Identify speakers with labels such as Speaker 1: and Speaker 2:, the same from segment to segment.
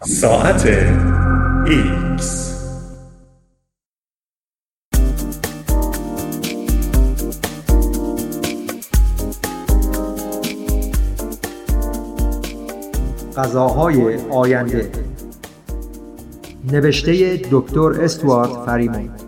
Speaker 1: ساعت ایکس.
Speaker 2: غذاهای آینده. نوشته دکتر استوارت فریموند.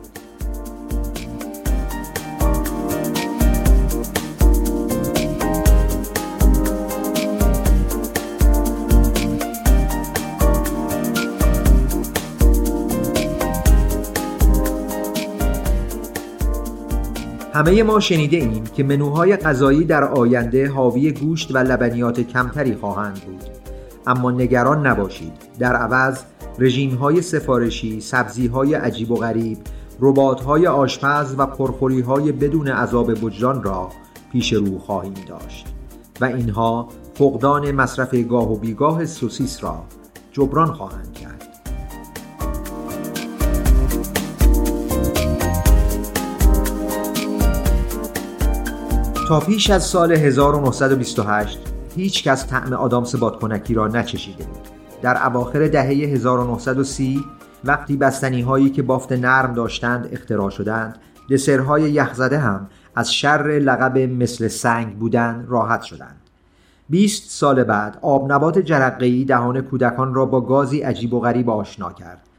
Speaker 2: همه ما شنیده ایم که منوهای غذایی در آینده حاوی گوشت و لبنیات کمتری خواهند بود. اما نگران نباشید. در عوض رژیم های سفارشی سبزی های عجیب و غریب ربات های آشپز و پرخوری های بدون عذاب وجدان را پیش رو خواهیم داشت. و اینها فقدان مصرف گاه و بیگاه سوسیس را جبران خواهند کرد. پیش از سال 1928 هیچ کس طعم آدامس بادکنکی را نچشیده بود. در اواخر دهه 1930 وقتی بستنی هایی که بافت نرم داشتند اختراع شدند دسرهای یخزده هم از شر لقب مثل سنگ بودن راحت شدند. 20 سال بعد آب نبات جرقه‌ای دهان کودکان را با گازی عجیب و غریب آشنا کرد.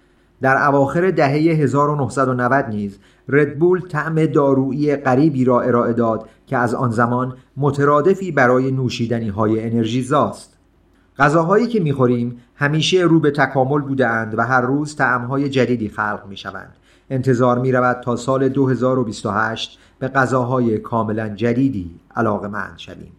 Speaker 2: در اواخر دهه 1990 نیز ردبول طعم دارویی غریبی را ارائه داد که از آن زمان مترادفی برای نوشیدنی های انرژیزاست غذاهایی که می‌خوریم همیشه رو به تکامل بودند و هر روز طعمهای جدیدی خلق می‌شوند. انتظار می رود تا سال 2028 به غذاهای کاملا جدیدی علاقه مند شویم.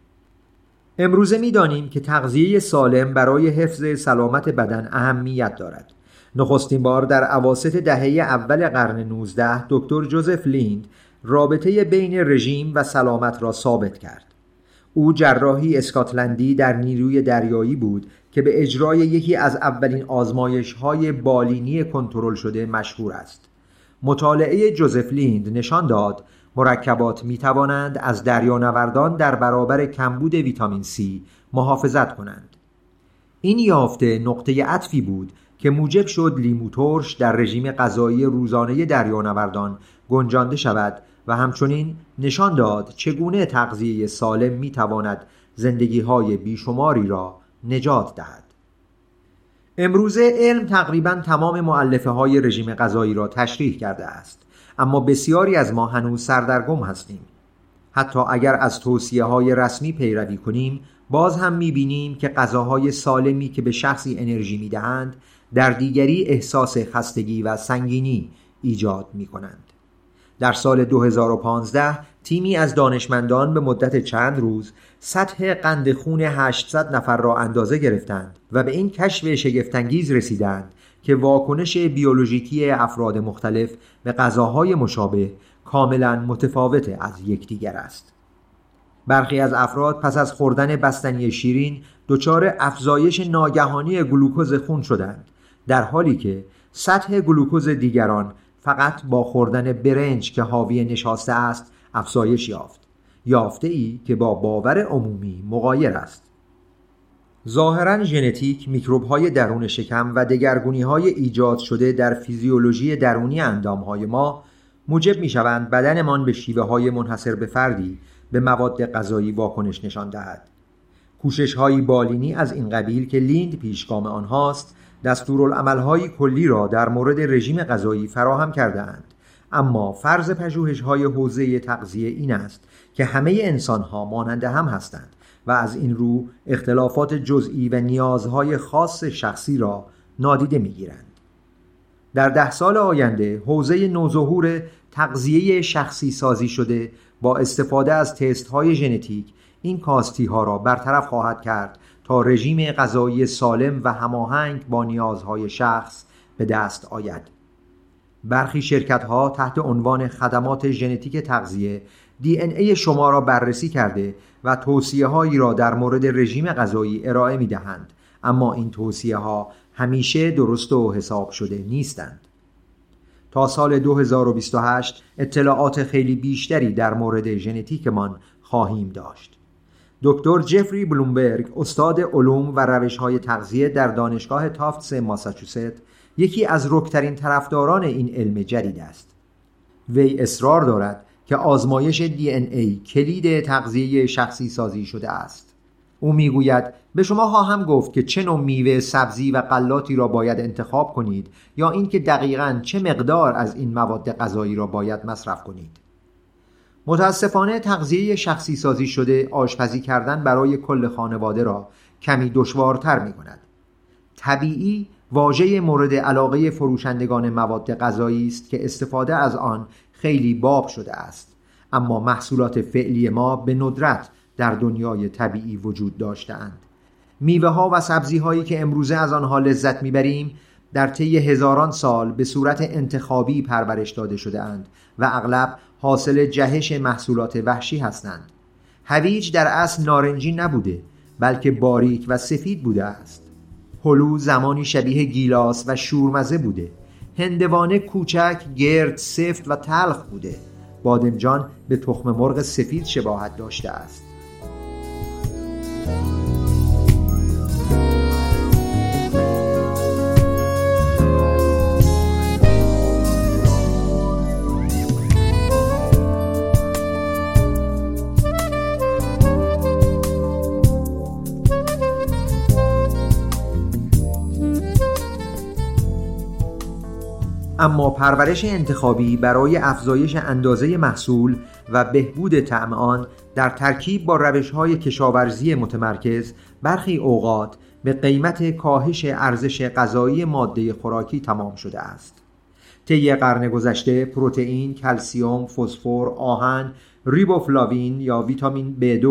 Speaker 2: امروزه می‌دانیم که تغذیه سالم برای حفظ سلامت بدن اهمیت دارد. نخستین بار در عواست دهه اول قرن 19 دکتر جوزف لیند رابطه بین رژیم و سلامت را ثابت کرد. او جراحی اسکاتلندی در نیروی دریایی بود که به اجرای یکی از اولین آزمایش های بالینی کنترل شده مشهور است. مطالعه جوزف لیند نشان داد مرکبات می توانند از دریانوردان در برابر کمبود ویتامین C محافظت کنند. این یافته نقطه عطفی بود که موجب شد لیمو ترش در رژیم غذایی روزانه دریانوردان گنجانده شود و همچنین نشان داد چگونه تغذیه سالم می تواند زندگی های بیشماری را نجات دهد. امروزه علم تقریبا تمام معلفه های رژیم غذایی را تشریح کرده است اما بسیاری از ما هنوز سردرگم هستیم حتی اگر از توصیه های رسمی پیروی کنیم باز هم می‌بینیم که غذاهای سالمی که به شخصی انرژی می‌دهند در دیگری احساس خستگی و سنگینی ایجاد می کنند. در سال 2015 تیمی از دانشمندان به مدت چند روز سطح قند خون 800 نفر را اندازه گرفتند و به این کشف شگفتانگیز رسیدند که واکنش بیولوژیکی افراد مختلف به غذاهای مشابه کاملا متفاوت از یکدیگر است. برخی از افراد پس از خوردن بستنی شیرین دچار افزایش ناگهانی گلوکوز خون شدند در حالی که سطح گلوکوز دیگران فقط با خوردن برنج که حاوی نشاسته است افزایش یافت. یافته ای که با باور عمومی مقایر است. ظاهرا ژنتیک میکروب های درون شکم و دگرگونی های ایجاد شده در فیزیولوژی درونی اندام های ما موجب می شوند بدنمان به شیوه های منحصر به فردی به مواد غذایی واکنش نشان دهد. کوشش های بالینی از این قبیل که لیند پیشگام آنهاست دستورالعملهای کلی را در مورد رژیم غذایی فراهم کرده اند. اما فرض پژوهش های حوزه تغذیه این است که همه انسان ها مانند هم هستند و از این رو اختلافات جزئی و نیازهای خاص شخصی را نادیده می‌گیرند. در ده سال آینده حوزه نوظهور تغذیه شخصی سازی شده با استفاده از تست های ژنتیک این کاستی ها را برطرف خواهد کرد تا رژیم غذایی سالم و هماهنگ با نیازهای شخص به دست آید. برخی شرکت ها تحت عنوان خدمات ژنتیک تغذیه دی ای شما را بررسی کرده و توصیه هایی را در مورد رژیم غذایی ارائه می دهند اما این توصیه ها همیشه درست و حساب شده نیستند. تا سال 2028 اطلاعات خیلی بیشتری در مورد ژنتیکمان خواهیم داشت. دکتر جفری بلومبرگ استاد علوم و روش های تغذیه در دانشگاه تافتس ماساچوست یکی از رکترین طرفداران این علم جدید است. وی اصرار دارد که آزمایش دی ای کلید تغذیه شخصی سازی شده است. او می‌گوید به شما خواهم گفت که چه نوع میوه سبزی و غلاتی را باید انتخاب کنید یا اینکه دقیقا چه مقدار از این مواد غذایی را باید مصرف کنید. متاسفانه تغذیه شخصی سازی شده آشپزی کردن برای کل خانواده را کمی دشوارتر می کند. طبیعی واژه مورد علاقه فروشندگان مواد غذایی است که استفاده از آن خیلی باب شده است اما محصولات فعلی ما به ندرت در دنیای طبیعی وجود داشتهاند میوه ها و سبزی هایی که امروزه از آنها لذت می‌بریم در طی هزاران سال به صورت انتخابی پرورش داده شده اند و اغلب حاصل جهش محصولات وحشی هستند. هویج در اصل نارنجی نبوده بلکه باریک و سفید بوده است. هلو زمانی شبیه گیلاس و شورمزه بوده. هندوانه کوچک گرد سفت و تلخ بوده. بادمجان به تخم مرغ سفید شباهت داشته است. اما پرورش انتخابی برای افزایش اندازه محصول و بهبود طعم آن در ترکیب با روش های کشاورزی متمرکز برخی اوقات به قیمت کاهش ارزش غذایی ماده خوراکی تمام شده است. طی قرن گذشته پروتئین، کلسیوم، فسفر، آهن، ریبوفلاوین یا ویتامین B2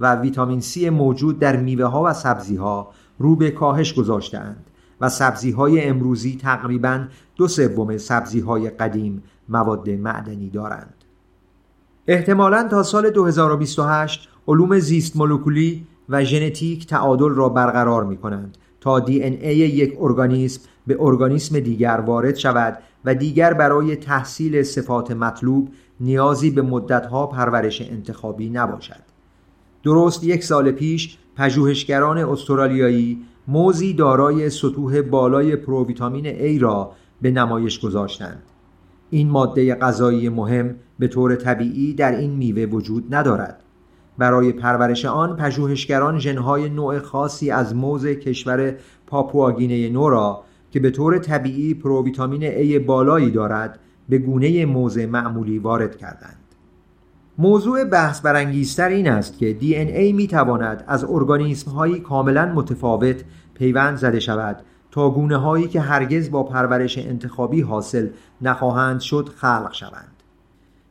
Speaker 2: و ویتامین C موجود در میوه ها و سبزی ها رو به کاهش گذاشتند و سبزی های امروزی تقریبا دو سوم سبزی های قدیم مواد معدنی دارند. احتمالا تا سال 2028 علوم زیست مولکولی و ژنتیک تعادل را برقرار می کنند تا دی ان ای یک ارگانیسم به ارگانیسم دیگر وارد شود و دیگر برای تحصیل صفات مطلوب نیازی به مدتها پرورش انتخابی نباشد. درست یک سال پیش پژوهشگران استرالیایی موزی دارای سطوح بالای پروویتامین A را به نمایش گذاشتند. این ماده غذایی مهم به طور طبیعی در این میوه وجود ندارد. برای پرورش آن پژوهشگران ژنهای نوع خاصی از موز کشور پاپواگینه نو را که به طور طبیعی پروویتامین A بالایی دارد به گونه موز معمولی وارد کردند. موضوع بحث برانگیزتر این است که دی ای می تواند از ارگانیسم هایی کاملا متفاوت پیوند زده شود تا گونه هایی که هرگز با پرورش انتخابی حاصل نخواهند شد خلق شوند.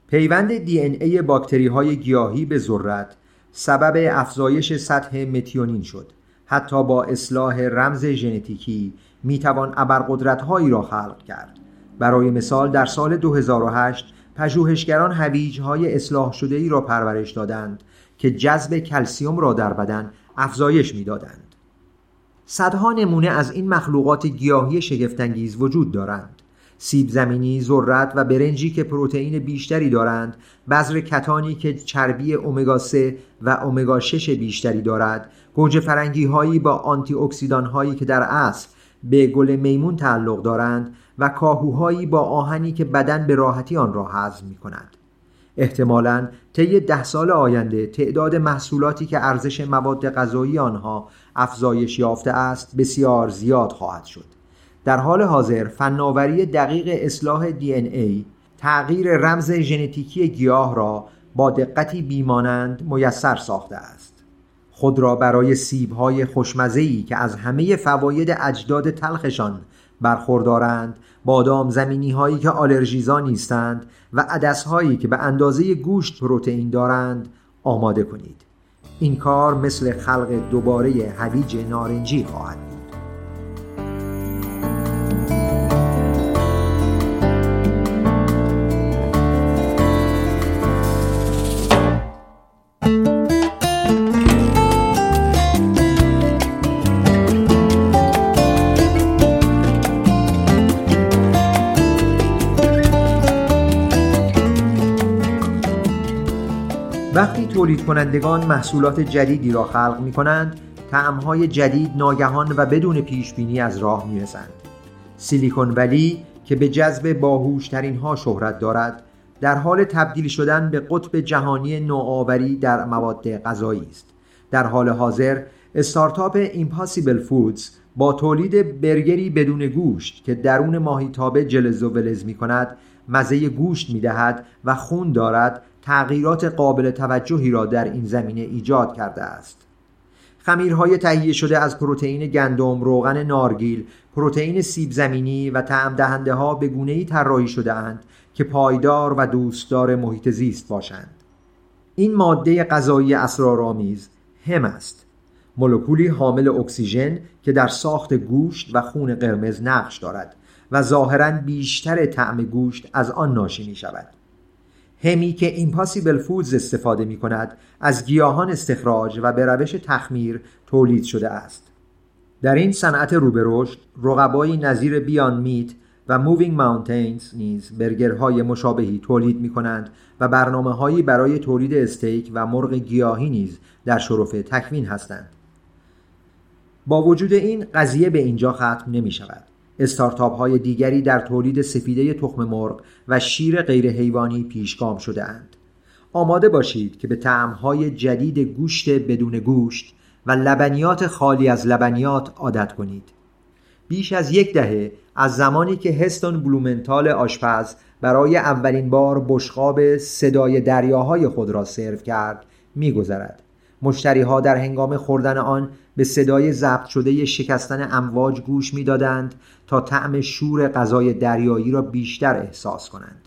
Speaker 2: پیوند دی ای باکتری های گیاهی به ذرت سبب افزایش سطح متیونین شد. حتی با اصلاح رمز ژنتیکی می توان ابرقدرت هایی را خلق کرد. برای مثال در سال 2008 پژوهشگران هویج های اصلاح شده ای را پرورش دادند که جذب کلسیوم را در بدن افزایش می‌دادند. صدها نمونه از این مخلوقات گیاهی شگفتانگیز وجود دارند. سیب زمینی، ذرت و برنجی که پروتئین بیشتری دارند، بذر کتانی که چربی امگا 3 و امگا 6 بیشتری دارد، گوجه فرنگی هایی با آنتی اکسیدان هایی که در اصل به گل میمون تعلق دارند و کاهوهایی با آهنی که بدن به راحتی آن را هضم می کند. احتمالا طی ده سال آینده تعداد محصولاتی که ارزش مواد غذایی آنها افزایش یافته است بسیار زیاد خواهد شد. در حال حاضر فناوری دقیق اصلاح دی ای تغییر رمز ژنتیکی گیاه را با دقتی بیمانند میسر ساخته است. خود را برای سیبهای خوشمزهی که از همه فواید اجداد تلخشان برخوردارند بادام زمینی هایی که آلرژیزا نیستند و عدس هایی که به اندازه گوشت پروتئین دارند آماده کنید. این کار مثل خلق دوباره هویج نارنجی خواهد بود. تولید کنندگان محصولات جدیدی را خلق می کنند تعمهای جدید ناگهان و بدون پیش بینی از راه می رسند. سیلیکون ولی که به جذب باهوشترین ها شهرت دارد در حال تبدیل شدن به قطب جهانی نوآوری در مواد غذایی است در حال حاضر استارتاپ ایمپاسیبل فودز با تولید برگری بدون گوشت که درون ماهیتابه جلز و ولز می کند مزه گوشت می دهد و خون دارد تغییرات قابل توجهی را در این زمینه ایجاد کرده است خمیرهای تهیه شده از پروتئین گندم، روغن نارگیل، پروتئین سیب زمینی و تعم دهنده ها به گونه‌ای طراحی شده اند که پایدار و دوستدار محیط زیست باشند. این ماده غذایی اسرارآمیز هم است. مولکولی حامل اکسیژن که در ساخت گوشت و خون قرمز نقش دارد و ظاهرا بیشتر طعم گوشت از آن ناشی می شود. همی که Impossible Foods استفاده می کند از گیاهان استخراج و به روش تخمیر تولید شده است. در این صنعت رو به رشد رقبایی نظیر Beyond Meat و Moving Mountains نیز برگرهای مشابهی تولید می کنند و برنامه هایی برای تولید استیک و مرغ گیاهی نیز در شرف تکوین هستند. با وجود این قضیه به اینجا ختم نمی شود. استارتاپ های دیگری در تولید سفیده تخم مرغ و شیر غیر حیوانی پیشگام شده اند. آماده باشید که به های جدید گوشت بدون گوشت و لبنیات خالی از لبنیات عادت کنید. بیش از یک دهه از زمانی که هستون بلومنتال آشپز برای اولین بار بشقاب صدای دریاهای خود را سرو کرد میگذرد. مشتری ها در هنگام خوردن آن به صدای ضبط شده شکستن امواج گوش می‌دادند تا طعم شور غذای دریایی را بیشتر احساس کنند.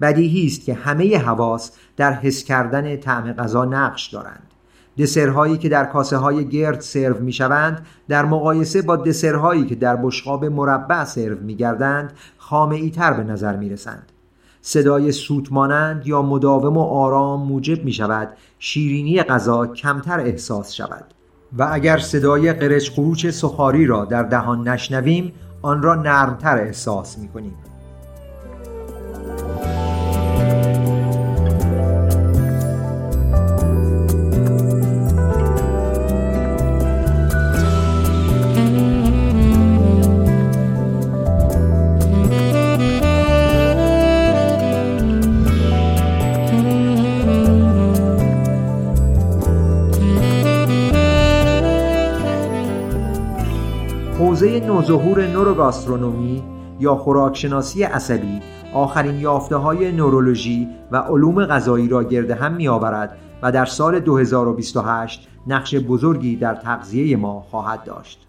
Speaker 2: بدیهی است که همه حواس در حس کردن طعم غذا نقش دارند. دسرهایی که در کاسه های گرد سرو می شوند در مقایسه با دسرهایی که در بشقاب مربع سرو می گردند خامعی تر به نظر می رسند. صدای سوت مانند یا مداوم و آرام موجب می شود شیرینی غذا کمتر احساس شود. و اگر صدای قرچ قروچ سخاری را در دهان نشنویم آن را نرمتر احساس می کنیم نوظهور نوروگاسترونومی یا خوراکشناسی عصبی آخرین یافته های نورولوژی و علوم غذایی را گرد هم می آورد و در سال 2028 نقش بزرگی در تغذیه ما خواهد داشت.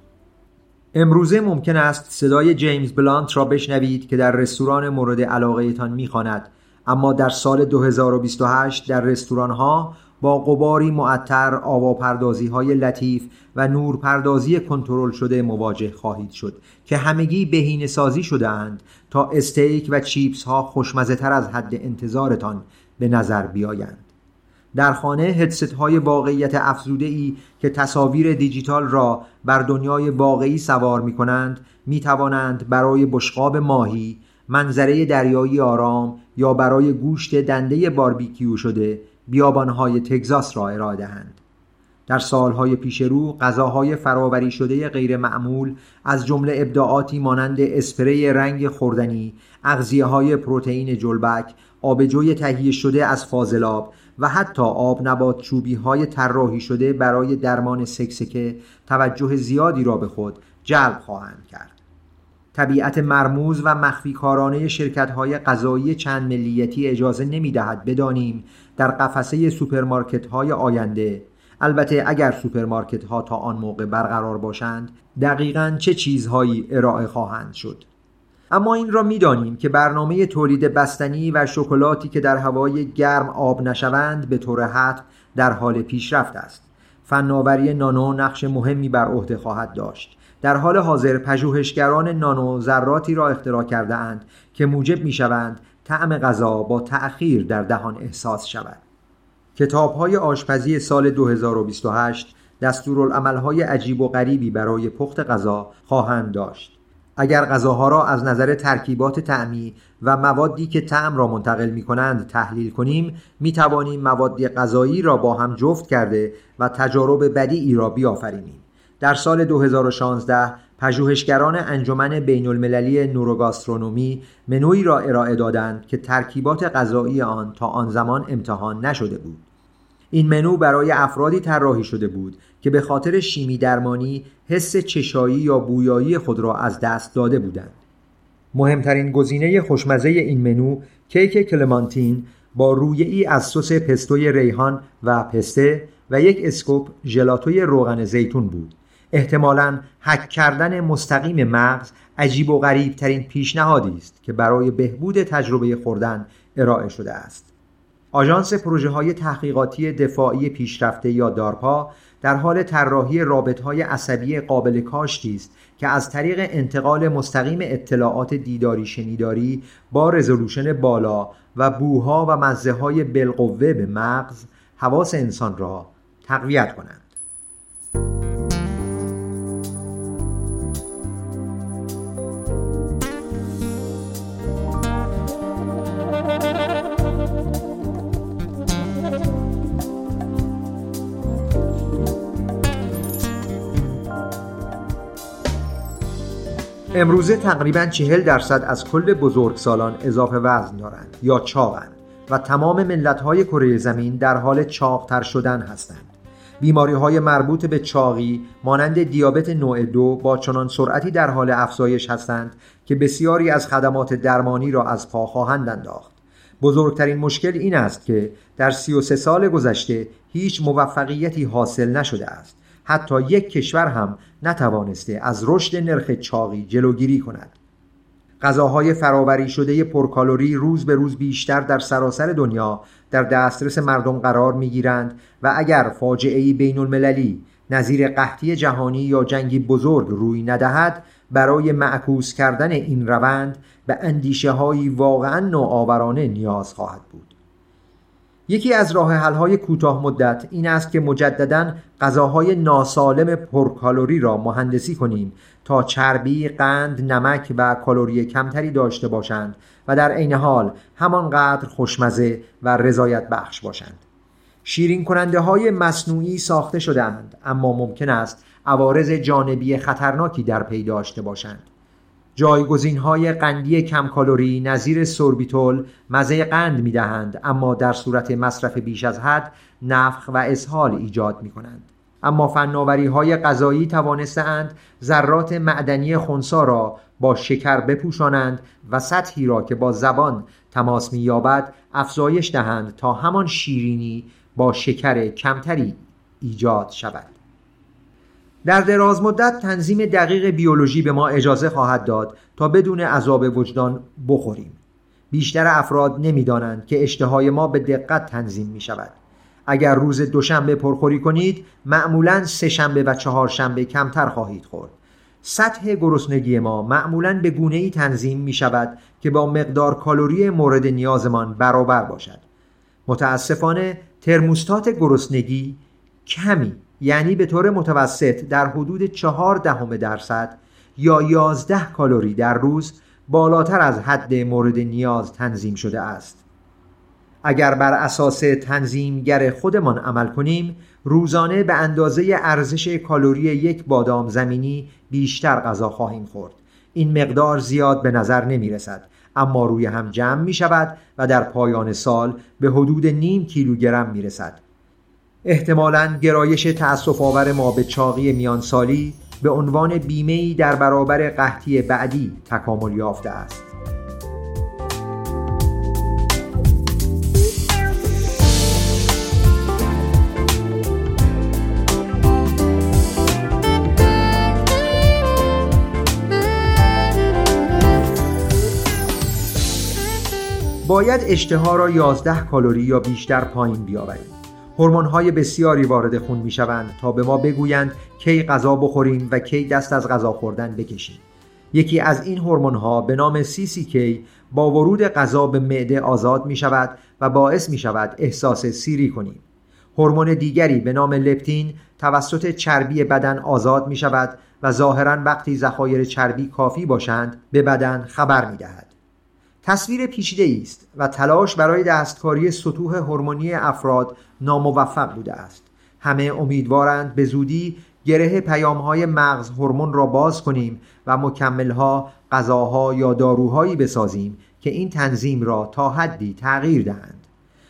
Speaker 2: امروزه ممکن است صدای جیمز بلانت را بشنوید که در رستوران مورد علاقه تان می خاند. اما در سال 2028 در رستوران ها با قباری معطر آواپردازی های لطیف و نورپردازی کنترل شده مواجه خواهید شد که همگی بهینه سازی شده اند تا استیک و چیپس ها خوشمزه تر از حد انتظارتان به نظر بیایند. در خانه هدست های واقعیت افزوده ای که تصاویر دیجیتال را بر دنیای واقعی سوار می کنند می توانند برای بشقاب ماهی منظره دریایی آرام یا برای گوشت دنده باربیکیو شده بیابانهای تگزاس را ارائه دهند در سالهای پیش رو غذاهای فراوری شده غیر معمول از جمله ابداعاتی مانند اسپری رنگ خوردنی، اغذیه های پروتئین جلبک، آبجوی تهیه شده از فاضلاب و حتی آب نبات چوبی های طراحی شده برای درمان سکسکه توجه زیادی را به خود جلب خواهند کرد. طبیعت مرموز و مخفی کارانه شرکت های غذایی چند ملیتی اجازه نمی دهد بدانیم در قفسه سوپرمارکت های آینده. البته اگر سوپرمارکت ها تا آن موقع برقرار باشند دقیقا چه چیزهایی ارائه خواهند شد. اما این را می‌دانیم که برنامه تولید بستنی و شکلاتی که در هوای گرم آب نشوند به طور حتم در حال پیشرفت است. فناوری نانو نقش مهمی بر عهده خواهد داشت. در حال حاضر پژوهشگران نانو ذراتی را اختراع کرده اند که موجب می شوند طعم غذا با تأخیر در دهان احساس شود. کتاب های آشپزی سال 2028 دستورالعملهای عجیب و غریبی برای پخت غذا خواهند داشت. اگر غذاها را از نظر ترکیبات تعمی و موادی که طعم را منتقل می کنند تحلیل کنیم می توانیم مواد غذایی را با هم جفت کرده و تجارب بدیعی را بیافرینیم. در سال 2016 پژوهشگران انجمن بین المللی نوروگاسترونومی منوی را ارائه دادند که ترکیبات غذایی آن تا آن زمان امتحان نشده بود این منو برای افرادی طراحی شده بود که به خاطر شیمی درمانی حس چشایی یا بویایی خود را از دست داده بودند. مهمترین گزینه خوشمزه این منو کیک کلمانتین با رویه از سس پستوی ریحان و پسته و یک اسکوپ ژلاتوی روغن زیتون بود. احتمالا حک کردن مستقیم مغز عجیب و غریب ترین پیشنهادی است که برای بهبود تجربه خوردن ارائه شده است. آژانس پروژه های تحقیقاتی دفاعی پیشرفته یا دارپا در حال طراحی های عصبی قابل کاشتی است که از طریق انتقال مستقیم اطلاعات دیداری شنیداری با رزولوشن بالا و بوها و مزه های بالقوه به مغز حواس انسان را تقویت کنند. امروزه تقریبا چهل درصد از کل بزرگسالان اضافه وزن دارند یا چاقند و تمام ملت‌های کره زمین در حال چاقتر شدن هستند. بیماری های مربوط به چاقی مانند دیابت نوع دو با چنان سرعتی در حال افزایش هستند که بسیاری از خدمات درمانی را از پا خواهند انداخت. بزرگترین مشکل این است که در 33 سال گذشته هیچ موفقیتی حاصل نشده است حتی یک کشور هم نتوانسته از رشد نرخ چاقی جلوگیری کند. غذاهای فراوری شده پرکالری روز به روز بیشتر در سراسر دنیا در دسترس مردم قرار می گیرند و اگر فاجعه بین المللی نظیر قحطی جهانی یا جنگی بزرگ روی ندهد برای معکوس کردن این روند به اندیشه هایی واقعا نوآورانه نیاز خواهد بود. یکی از راه های کوتاه مدت این است که مجددا غذاهای ناسالم پرکالری را مهندسی کنیم تا چربی، قند، نمک و کالری کمتری داشته باشند و در عین حال همانقدر خوشمزه و رضایت بخش باشند. شیرین کننده های مصنوعی ساخته شدند اما ممکن است عوارض جانبی خطرناکی در پی داشته باشند. جایگزین های قندی کم کالری نظیر سوربیتول مزه قند می دهند اما در صورت مصرف بیش از حد نفخ و اسهال ایجاد می کنند. اما فناوری های غذایی توانستند ذرات معدنی خونسا را با شکر بپوشانند و سطحی را که با زبان تماس یابد افزایش دهند تا همان شیرینی با شکر کمتری ایجاد شود در دراز مدت تنظیم دقیق بیولوژی به ما اجازه خواهد داد تا بدون عذاب وجدان بخوریم. بیشتر افراد نمی‌دانند که اشتهای ما به دقت تنظیم می شود اگر روز دوشنبه پرخوری کنید معمولا سه شنبه و چهار شنبه کمتر خواهید خورد. سطح گرسنگی ما معمولا به گونه ای تنظیم می شود که با مقدار کالری مورد نیازمان برابر باشد. متاسفانه ترموستات گرسنگی کمی یعنی به طور متوسط در حدود چهار دهم درصد یا یازده کالری در روز بالاتر از حد مورد نیاز تنظیم شده است. اگر بر اساس تنظیمگر خودمان عمل کنیم روزانه به اندازه ارزش کالری یک بادام زمینی بیشتر غذا خواهیم خورد. این مقدار زیاد به نظر نمی رسد اما روی هم جمع می شود و در پایان سال به حدود نیم کیلوگرم می رسد احتمالا گرایش تأصف آور ما به چاقی میانسالی به عنوان بیمه در برابر قحطی بعدی تکامل یافته است. باید اشتها را 11 کالری یا بیشتر پایین بیاوریم. های بسیاری وارد خون می شوند تا به ما بگویند کی غذا بخوریم و کی دست از غذا خوردن بکشیم. یکی از این ها به نام CCK با ورود غذا به معده آزاد می شود و باعث می شود احساس سیری کنیم. هورمون دیگری به نام لپتین توسط چربی بدن آزاد می شود و ظاهرا وقتی ذخایر چربی کافی باشند به بدن خبر می دهد. تصویر پیچیده است و تلاش برای دستکاری سطوح هورمونی افراد ناموفق بوده است. همه امیدوارند به زودی گره پیام های مغز هورمون را باز کنیم و مکملها، غذاها یا داروهایی بسازیم که این تنظیم را تا حدی تغییر دهند.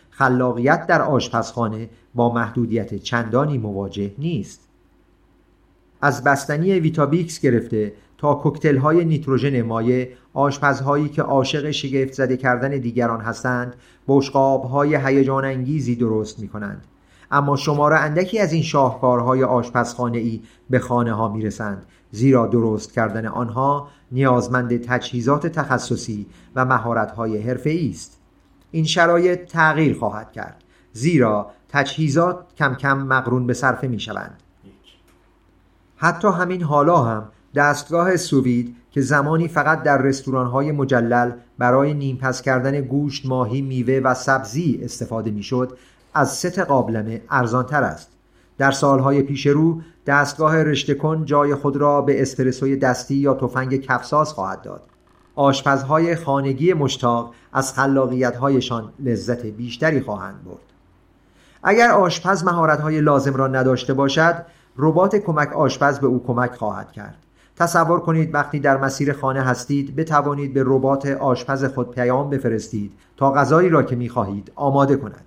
Speaker 2: خلاقیت در آشپزخانه با محدودیت چندانی مواجه نیست. از بستنی ویتابیکس گرفته تا کوکتل های نیتروژن مایع آشپزهایی که عاشق شگفت زده کردن دیگران هستند بشقاب های هیجان انگیزی درست می کنند اما شمار اندکی از این شاهکارهای آشپزخانه ای به خانه ها می رسند زیرا درست کردن آنها نیازمند تجهیزات تخصصی و مهارت های حرفه است. این شرایط تغییر خواهد کرد زیرا تجهیزات کم کم مقرون به صرفه می شوند حتی همین حالا هم دستگاه سووید که زمانی فقط در رستوران‌های مجلل برای نیمپس کردن گوشت، ماهی، میوه و سبزی استفاده می‌شد، از ست قابلمه ارزانتر است. در سالهای پیش رو دستگاه رشته جای خود را به اسپرسوی دستی یا تفنگ کفساز خواهد داد. آشپزهای خانگی مشتاق از خلاقیت‌هایشان لذت بیشتری خواهند برد. اگر آشپز مهارت‌های لازم را نداشته باشد، ربات کمک آشپز به او کمک خواهد کرد. تصور کنید وقتی در مسیر خانه هستید بتوانید به ربات آشپز خود پیام بفرستید تا غذایی را که می‌خواهید آماده کند.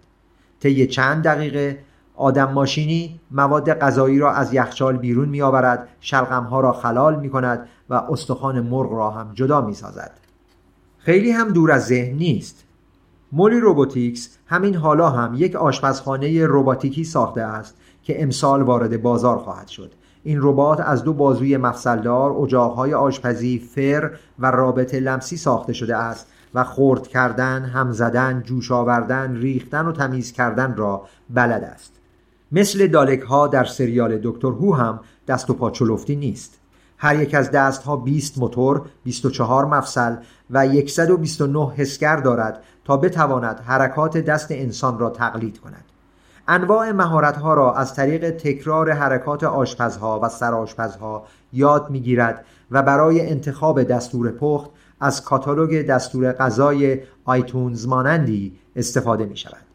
Speaker 2: طی چند دقیقه آدم ماشینی مواد غذایی را از یخچال بیرون می آورد ها را خلال می کند و استخوان مرغ را هم جدا می سازد. خیلی هم دور از ذهن نیست. مولی روبوتیکس همین حالا هم یک آشپزخانه رباتیکی ساخته است که امسال وارد بازار خواهد شد. این ربات از دو بازوی مفصلدار، اجاقهای آشپزی، فر و رابط لمسی ساخته شده است و خرد کردن، هم زدن، جوش آوردن، ریختن و تمیز کردن را بلد است. مثل دالک ها در سریال دکتر هو هم دست و پا چلفتی نیست. هر یک از دست ها 20 موتور، 24 مفصل و 129 حسگر دارد تا بتواند حرکات دست انسان را تقلید کند. انواع مهارت‌ها را از طریق تکرار حرکات آشپزها و سرآشپزها یاد می‌گیرد و برای انتخاب دستور پخت از کاتالوگ دستور غذای آیتونز مانندی استفاده می شود.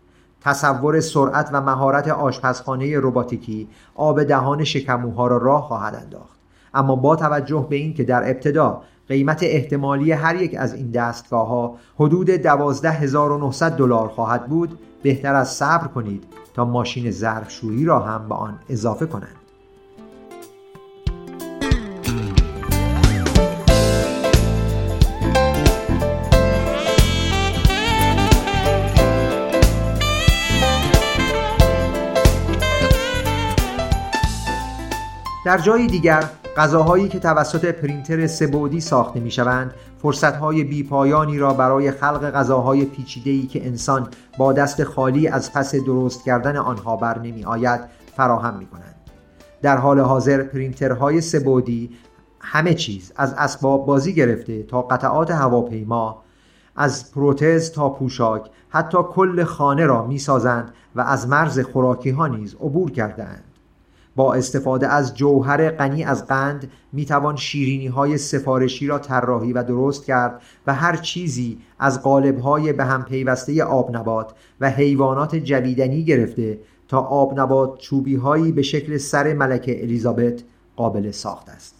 Speaker 2: تصور سرعت و مهارت آشپزخانه رباتیکی آب دهان شکموها را راه خواهد انداخت اما با توجه به اینکه در ابتدا قیمت احتمالی هر یک از این دستگاه ها حدود 12900 دلار خواهد بود بهتر از صبر کنید تا ماشین ظرفشویی را هم به آن اضافه کنند. در جای دیگر غذاهایی که توسط پرینتر سبودی ساخته می شوند فرصتهای بیپایانی را برای خلق غذاهای پیچیده‌ای که انسان با دست خالی از پس درست کردن آنها بر نمی آید فراهم می کنند. در حال حاضر پرینترهای سبودی همه چیز از اسباب بازی گرفته تا قطعات هواپیما از پروتز تا پوشاک حتی کل خانه را می سازند و از مرز خوراکی ها نیز عبور کردهاند. با استفاده از جوهر غنی از قند می‌توان شیرینی های سفارشی را طراحی و درست کرد و هر چیزی از قالب های به هم پیوسته آبنبات و حیوانات جویدنی گرفته تا آبنبات چوبی هایی به شکل سر ملکه الیزابت قابل ساخت است.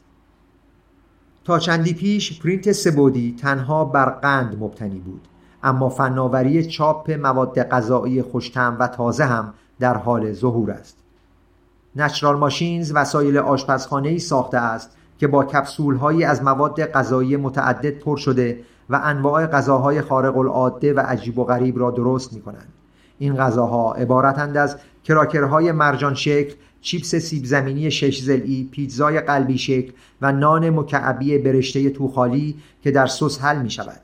Speaker 2: تا چندی پیش پرینت سبودی تنها بر قند مبتنی بود اما فناوری چاپ مواد غذایی خوشتم و تازه هم در حال ظهور است. نچرال ماشینز وسایل آشپزخانه ای ساخته است که با کپسول هایی از مواد غذایی متعدد پر شده و انواع غذاهای خارق العاده و عجیب و غریب را درست می کنند. این غذاها عبارتند از کراکرهای مرجان شکل، چیپس سیب زمینی شش زلی، پیتزای قلبی شکل و نان مکعبی برشته توخالی که در سس حل می شود.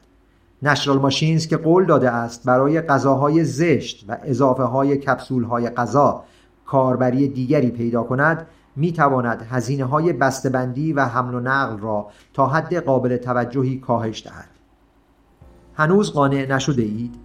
Speaker 2: نشرال ماشینز که قول داده است برای غذاهای زشت و اضافه های کپسول های غذا کاربری دیگری پیدا کند می تواند هزینه های بسته‌بندی و حمل و نقل را تا حد قابل توجهی کاهش دهد. هنوز قانع نشده اید؟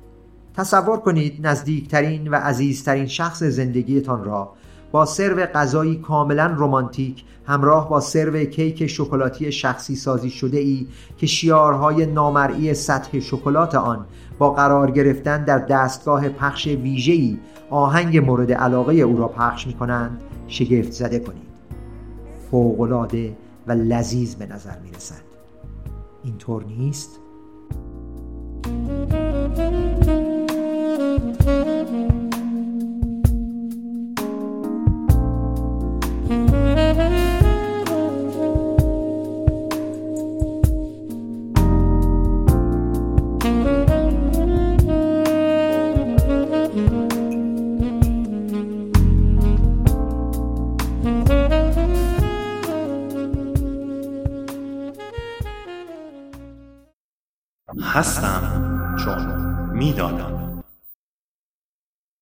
Speaker 2: تصور کنید نزدیکترین و عزیزترین شخص زندگیتان را با سرو غذایی کاملا رمانتیک همراه با سرو کیک شکلاتی شخصی سازی شده ای که شیارهای نامرئی سطح شکلات آن با قرار گرفتن در دستگاه پخش ویژه‌ای آهنگ مورد علاقه او را پخش می کنند شگفت زده کنید فوقلاده و لذیذ به نظر می رسد اینطور نیست؟
Speaker 1: هستم چون می‌دانم.